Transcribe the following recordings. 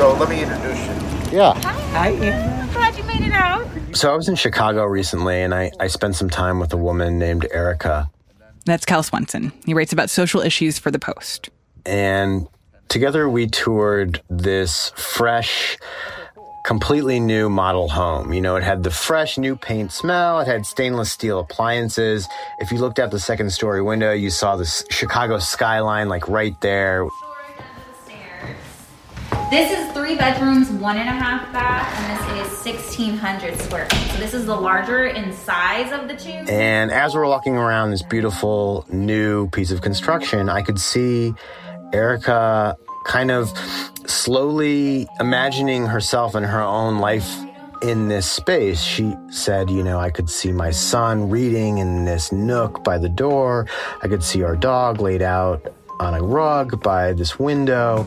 So let me introduce you. Yeah. Hi, Ann. Glad you made it out. So I was in Chicago recently and I, I spent some time with a woman named Erica. That's Kyle Swenson. He writes about social issues for The Post. And together we toured this fresh, completely new model home. You know, it had the fresh new paint smell, it had stainless steel appliances. If you looked out the second story window, you saw the Chicago skyline like right there. This is three bedrooms, one and a half bath, and this is 1,600 square feet. So this is the larger in size of the two. And as we're walking around this beautiful new piece of construction, I could see Erica kind of slowly imagining herself and her own life in this space. She said, you know, I could see my son reading in this nook by the door. I could see our dog laid out on a rug by this window.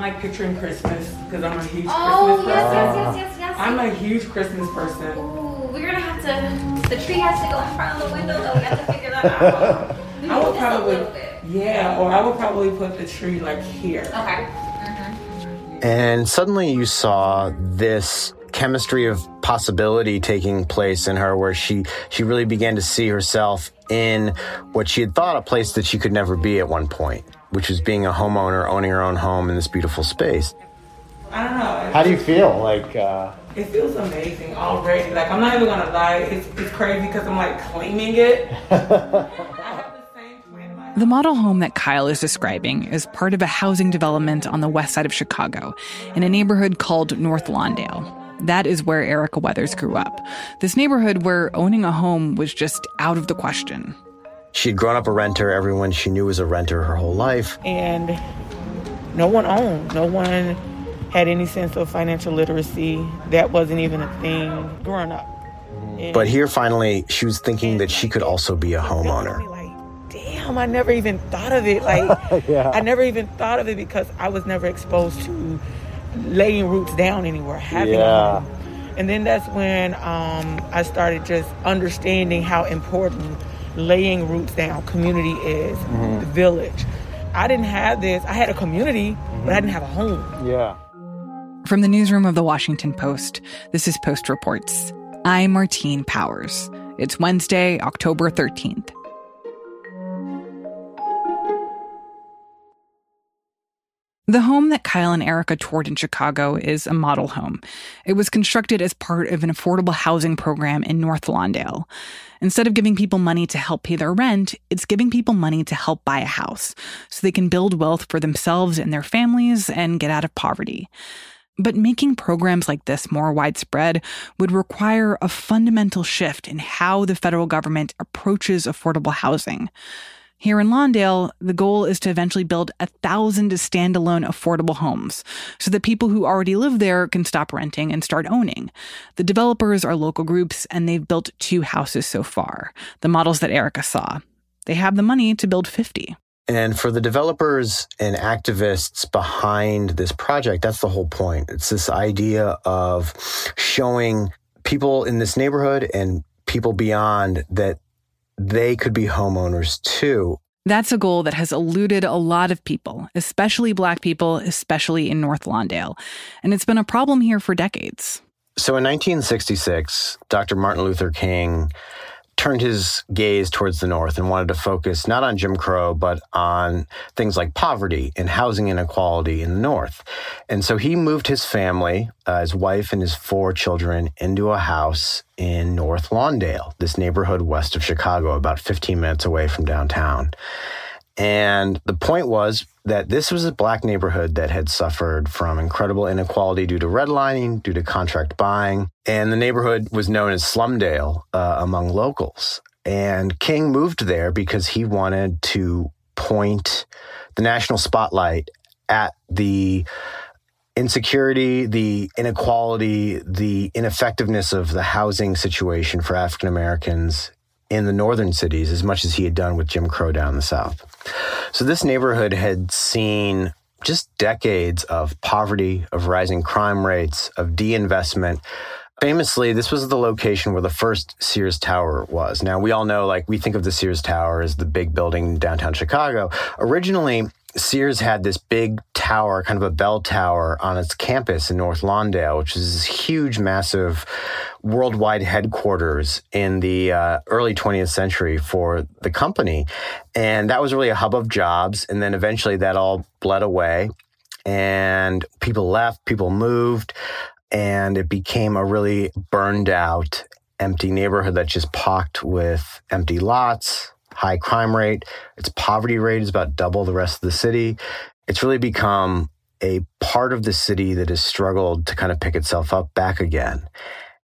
I'm like picturing Christmas because I'm a huge Oh, Christmas yes, person. yes, yes, yes, yes. I'm a huge Christmas person. Ooh, we're gonna have to. The tree has to go in front of the window, though. We have to figure that out. I would move a probably, bit. yeah, or I would probably put the tree like here. Okay. Mm-hmm. And suddenly you saw this chemistry of possibility taking place in her where she she really began to see herself in what she had thought a place that she could never be at one point, which is being a homeowner, owning her own home in this beautiful space. I don't know. It, How do you feel? Like uh it feels amazing already. Like I'm not even gonna lie, it's, it's crazy because I'm like claiming it. The same plan in my The model home that Kyle is describing is part of a housing development on the west side of Chicago in a neighborhood called North Lawndale. That is where Erica Weathers grew up. This neighborhood where owning a home was just out of the question. She had grown up a renter, everyone she knew was a renter her whole life. and no one owned. No one had any sense of financial literacy. That wasn't even a thing growing up. And But here finally she was thinking that she could also be a that made me homeowner. Like, damn, I never even thought of it. Like, I never even thought of it because I was never exposed to laying roots down anywhere, having Yeah. a home. And then that's when um, I started just understanding how important laying roots down, community is, mm-hmm. the village. I didn't have this. I had a community, but I mm-hmm. didn't have a home. Yeah. From the newsroom of the Washington Post, this is Post Reports. I'm Martine Powers. It's Wednesday, October 13th. The home that Kyle and Erica toured in Chicago is a model home. It was constructed as part of an affordable housing program in North Lawndale. Instead of giving people money to help pay their rent, it's giving people money to help buy a house so they can build wealth for themselves and their families and get out of poverty. But making programs like this more widespread would require a fundamental shift in how the federal government approaches affordable housing. Here in Lawndale, the goal is to eventually build a thousand standalone affordable homes so that people who already live there can stop renting and start owning. The developers are local groups and they've built two houses so far, the models that Erica saw. They have the money to build 50. And for the developers and activists behind this project, that's the whole point. It's this idea of showing people in this neighborhood and people beyond that they could be homeowners too. That's a goal that has eluded a lot of people, especially Black people, especially in North Lawndale. And it's been a problem here for decades. So in 1966, Dr. Martin Luther King turned his gaze towards the North and wanted to focus not on Jim Crow, but on things like poverty and housing inequality in the North. And so he moved his family, uh, his wife and his four children, into a house in North Lawndale, this neighborhood west of Chicago, about 15 minutes away from downtown. And the point was that this was a black neighborhood that had suffered from incredible inequality due to redlining, due to contract buying. And the neighborhood was known as Slumdale uh, among locals. And King moved there because he wanted to point the national spotlight at the insecurity, the inequality, the ineffectiveness of the housing situation for African Americans in the northern cities as much as he had done with Jim Crow down the South. So this neighborhood had seen just decades of poverty, of rising crime rates, of de-investment. Famously, this was the location where the first Sears Tower was. Now, we all know, like, we think of the Sears Tower as the big building in downtown Chicago. Originally, Sears had this big tower, kind of a bell tower on its campus in North Lawndale, which is this huge, massive worldwide headquarters in the uh, early 20th century for the company. And that was really a hub of jobs. And then eventually that all bled away and people left, people moved, and it became a really burned out, empty neighborhood that just pocked with empty lots, high crime rate. Its poverty rate is about double the rest of the city. It's really become a part of the city that has struggled to kind of pick itself up back again.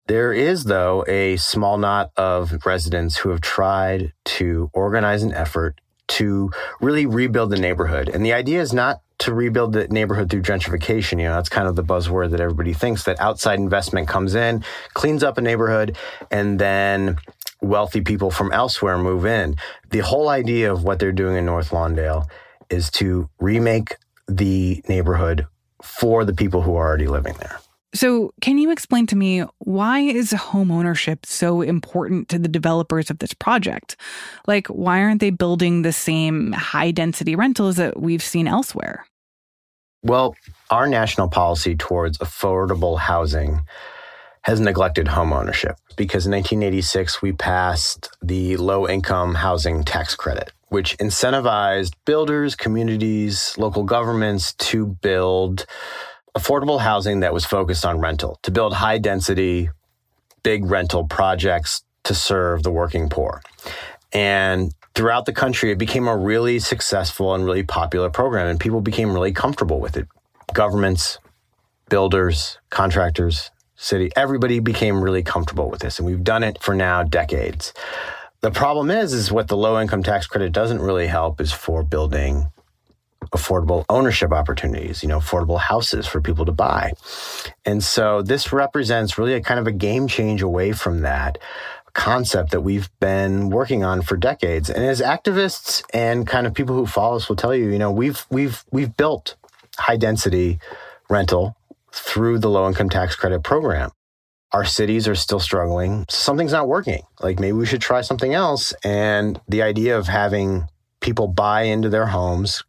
There is, though, a small knot of residents who have tried to organize an effort to really rebuild the neighborhood. And the idea is not to rebuild the neighborhood through gentrification. You know, that's kind of the buzzword that everybody thinks that outside investment comes in, cleans up a neighborhood, and then wealthy people from elsewhere move in. The whole idea of what they're doing in North Lawndale is to remake the neighborhood for the people who are already living there. So, can you explain to me why is home ownership so important to the developers of this project? Like, why aren't they building the same high density rentals that we've seen elsewhere? Well, our national policy towards affordable housing has neglected home ownership because in 1986 we passed the low income housing tax credit, which incentivized builders, communities, local governments to build affordable housing that was focused on rental, to build high density, big rental projects to serve the working poor. And throughout the country, it became a really successful and really popular program, and people became really comfortable with it. Governments, builders, contractors, city. Everybody became really comfortable with this, and we've done it for now decades. The problem is, is what the low income tax credit doesn't really help is for building affordable ownership opportunities, you know, affordable houses for people to buy. And so this represents really a kind of a game change away from that concept that we've been working on for decades. And as activists and kind of people who follow us will tell you, you know, we've we've we've built high density rental through the low income tax credit program. Our cities are still struggling. Something's not working. Like maybe we should try something else. And the idea of having people buy into their homes,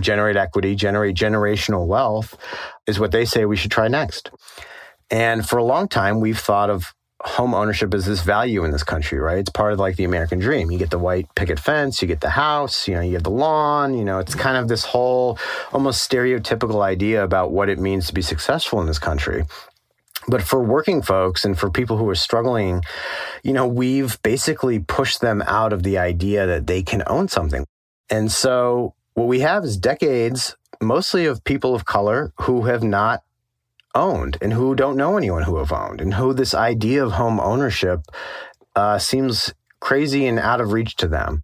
generate equity, generate generational wealth is what they say we should try next. And for a long time, we've thought of home ownership is this value in this country, right? It's part of like the American dream. You get the white picket fence, you get the house, you know, you have the lawn, you know, it's kind of this whole almost stereotypical idea about what it means to be successful in this country. But for working folks and for people who are struggling, you know, we've basically pushed them out of the idea that they can own something. And so what we have is decades mostly of people of color who have not owned and who don't know anyone who have owned and who this idea of home ownership uh, seems crazy and out of reach to them.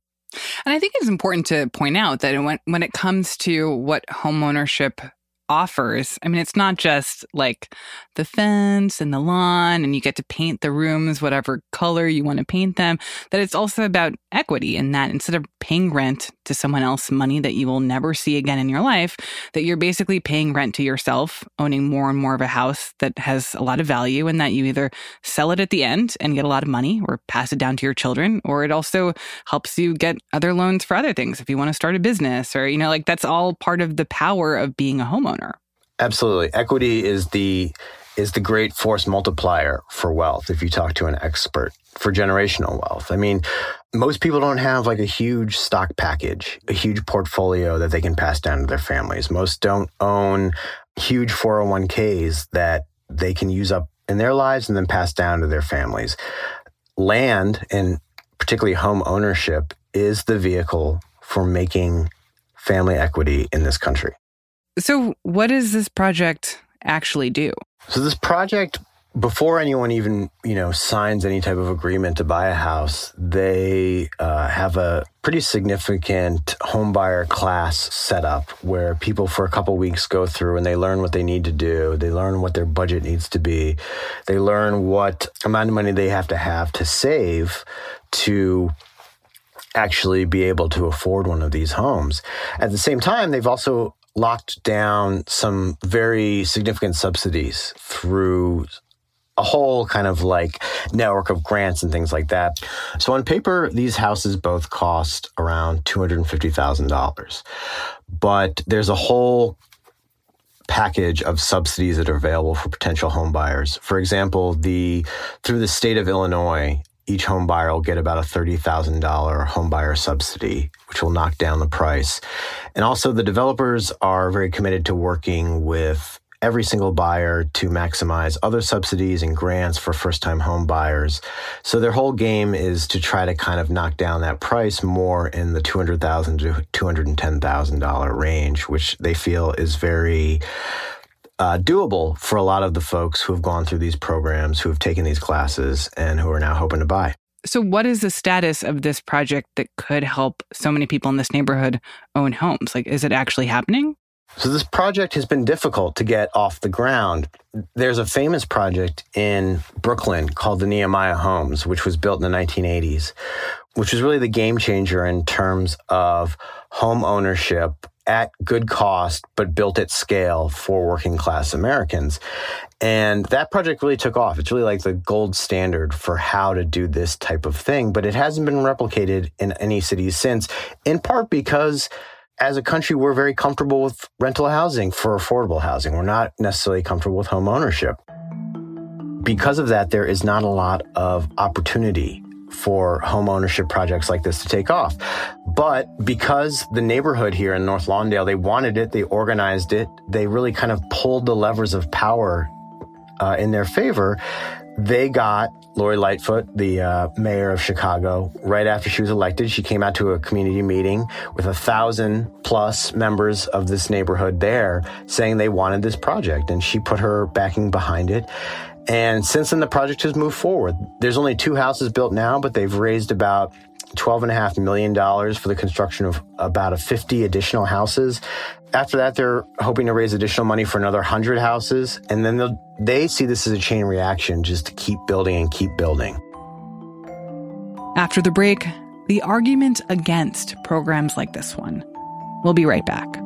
And I think it's important to point out that when, when it comes to what home ownership offers. I mean, it's not just like the fence and the lawn, and you get to paint the rooms whatever color you want to paint them. That it's also about equity in that instead of paying rent to someone else money that you will never see again in your life, that you're basically paying rent to yourself, owning more and more of a house that has a lot of value, and that you either sell it at the end and get a lot of money or pass it down to your children, or it also helps you get other loans for other things if you want to start a business or, you know, like that's all part of the power of being a homeowner owner. Absolutely. Equity is the is the great force multiplier for wealth if you talk to an expert for generational wealth. I mean, most people don't have like a huge stock package, a huge portfolio that they can pass down to their families. Most don't own huge 401ks that they can use up in their lives and then pass down to their families. Land and particularly home ownership is the vehicle for making family equity in this country. So, what does this project actually do? So, this project before anyone even you know signs any type of agreement to buy a house, they uh, have a pretty significant homebuyer class set up where people for a couple weeks go through and they learn what they need to do. They learn what their budget needs to be. They learn what amount of money they have to have to save to actually be able to afford one of these homes. At the same time, they've also locked down some very significant subsidies through a whole kind of like network of grants and things like that. So on paper, these houses both cost around $250,000. But there's a whole package of subsidies that are available for potential home buyers. For example, the through the state of Illinois, each home buyer will get about a $30,000 home buyer subsidy, which will knock down the price. And also, the developers are very committed to working with every single buyer to maximize other subsidies and grants for first time home buyers. So their whole game is to try to kind of knock down that price more in the 200,000 to $210,000 range, which they feel is very uh, doable for a lot of the folks who have gone through these programs, who have taken these classes, and who are now hoping to buy. So, what is the status of this project that could help so many people in this neighborhood own homes? Like, is it actually happening? So, this project has been difficult to get off the ground. There's a famous project in Brooklyn called the Nehemiah Homes, which was built in the 1980s, which was really the game changer in terms of home ownership at good cost, but built at scale for working class Americans. And that project really took off. It's really like the gold standard for how to do this type of thing, but it hasn't been replicated in any cities since, in part because as a country, we're very comfortable with rental housing for affordable housing. We're not necessarily comfortable with home ownership. Because of that, there is not a lot of opportunity for home ownership projects like this to take off. But because the neighborhood here in North Lawndale, they wanted it, they organized it, they really kind of pulled the levers of power uh, in their favor. They got Lori Lightfoot, the uh, mayor of Chicago, right after she was elected. She came out to a community meeting with a thousand plus members of this neighborhood there saying they wanted this project. And she put her backing behind it. And since then, the project has moved forward. There's only two houses built now, but they've raised about $12.5 million for the construction of about a 50 additional houses. After that, they're hoping to raise additional money for another 100 houses. And then they see this as a chain reaction just to keep building and keep building. After the break, the argument against programs like this one. We'll be right back.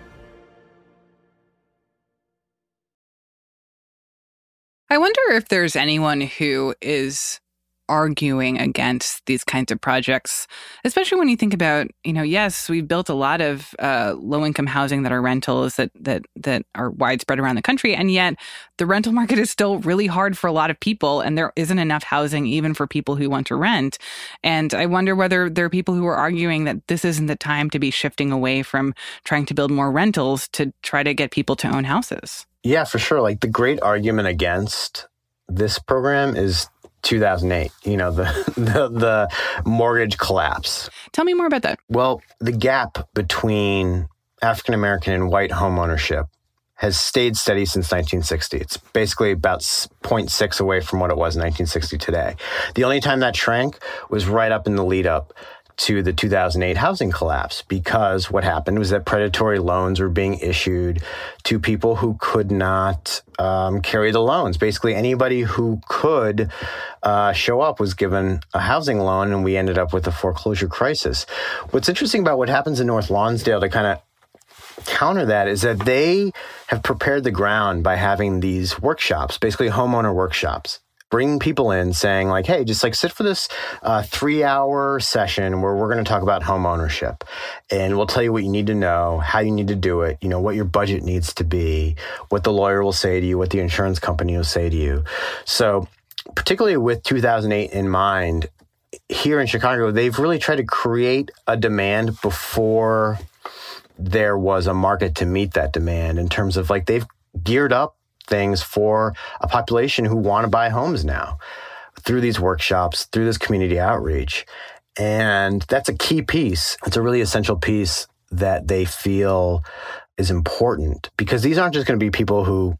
I wonder if there's anyone who is arguing against these kinds of projects, especially when you think about, you know, yes, we've built a lot of uh, low income housing that are rentals that that that are widespread around the country, and yet the rental market is still really hard for a lot of people, and there isn't enough housing even for people who want to rent. And I wonder whether there are people who are arguing that this isn't the time to be shifting away from trying to build more rentals to try to get people to own houses. Yeah, for sure. Like the great argument against this program is 2008 you know the, the, the mortgage collapse. Tell me more about that. Well the gap between african american and white home ownership has stayed steady since 1960 it's basically about 0.6 away from what it was in 1960 today. The only time that shrank was right up in the lead up to the 2008 housing collapse because what happened was that predatory loans were being issued to people who could not um, carry the loans. Basically, anybody who could uh, show up was given a housing loan, and we ended up with a foreclosure crisis. What's interesting about what happens in North Lawndale to kind of counter that is that they have prepared the ground by having these workshops, basically homeowner workshops bringing people in saying like hey just like sit for this uh, three hour session where we're going to talk about home ownership. And we'll tell you what you need to know how you need to do it you know what your budget needs to be what the lawyer will say to you what the insurance company will say to you. So particularly with 2008 in mind here in chicago they've really tried to create a demand before there was a market to meet that demand in terms of like they've geared up things for a population who want to buy homes now through these workshops, through this community outreach. And that's a key piece. It's a really essential piece that they feel is important because these aren't just going to be people who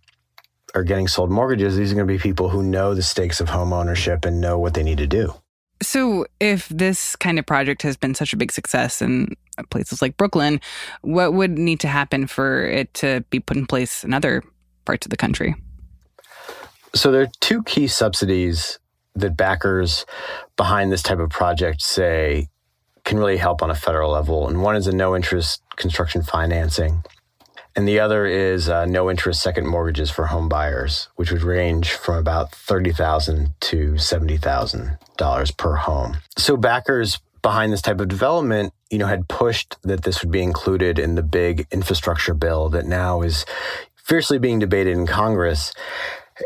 are getting sold mortgages. These are going to be people who know the stakes of home ownership and know what they need to do. So, if this kind of project has been such a big success in places like Brooklyn, what would need to happen for it to be put in place in other parts of the country? So there are two key subsidies that backers behind this type of project say can really help on a federal level. And one is a no interest construction financing. And the other is uh, no interest second mortgages for home buyers, which would range from about 30,000 to $70,000 per home. So backers behind this type of development, you know, had pushed that this would be included in the big infrastructure bill that now is fiercely being debated in Congress.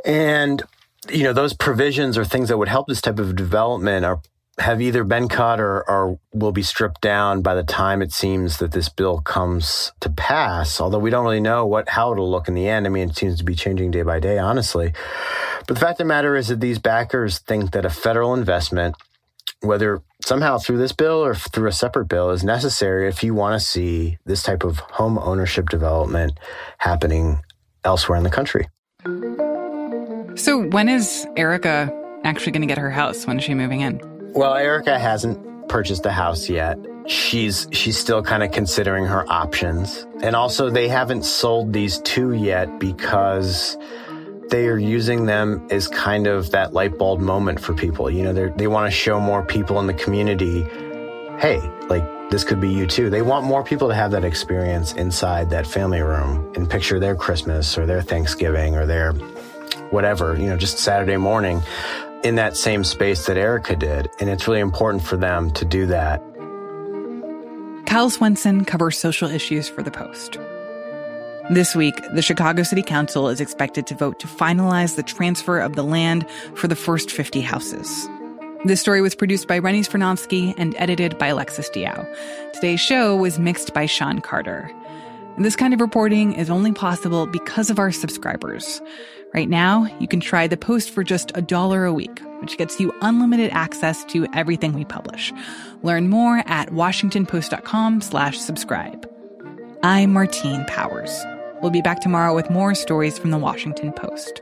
And, you know, those provisions or things that would help this type of development are have either been cut or, or will be stripped down by the time it seems that this bill comes to pass. Although we don't really know what how it'll look in the end. I mean, it seems to be changing day by day, honestly. But the fact of the matter is that these backers think that a federal investment, whether somehow through this bill or through a separate bill, is necessary if you want to see this type of home ownership development happening elsewhere in the country. So, when is Erica actually going to get her house? When is she moving in? Well, Erica hasn't purchased a house yet. She's she's still kind of considering her options. And also they haven't sold these two yet because they are using them as kind of that light bulb moment for people. You know, they they want to show more people in the community, hey, like this could be you too. They want more people to have that experience inside that family room and picture their Christmas or their Thanksgiving or their whatever, you know, just Saturday morning in that same space that Erica did. And it's really important for them to do that. Kyle Swenson covers social issues for The Post. This week, the Chicago City Council is expected to vote to finalize the transfer of the land for the first 50 houses. This story was produced by Rennie Svirnovskiy and edited by Alexis Diao. Today's show was mixed by Sean Carter. This kind of reporting is only possible because of our subscribers. Right now, you can try the post for just a dollar a week, which gets you unlimited access to everything we publish. Learn more at washingtonpost.com slash subscribe. I'm Martine Powers. We'll be back tomorrow with more stories from the Washington Post.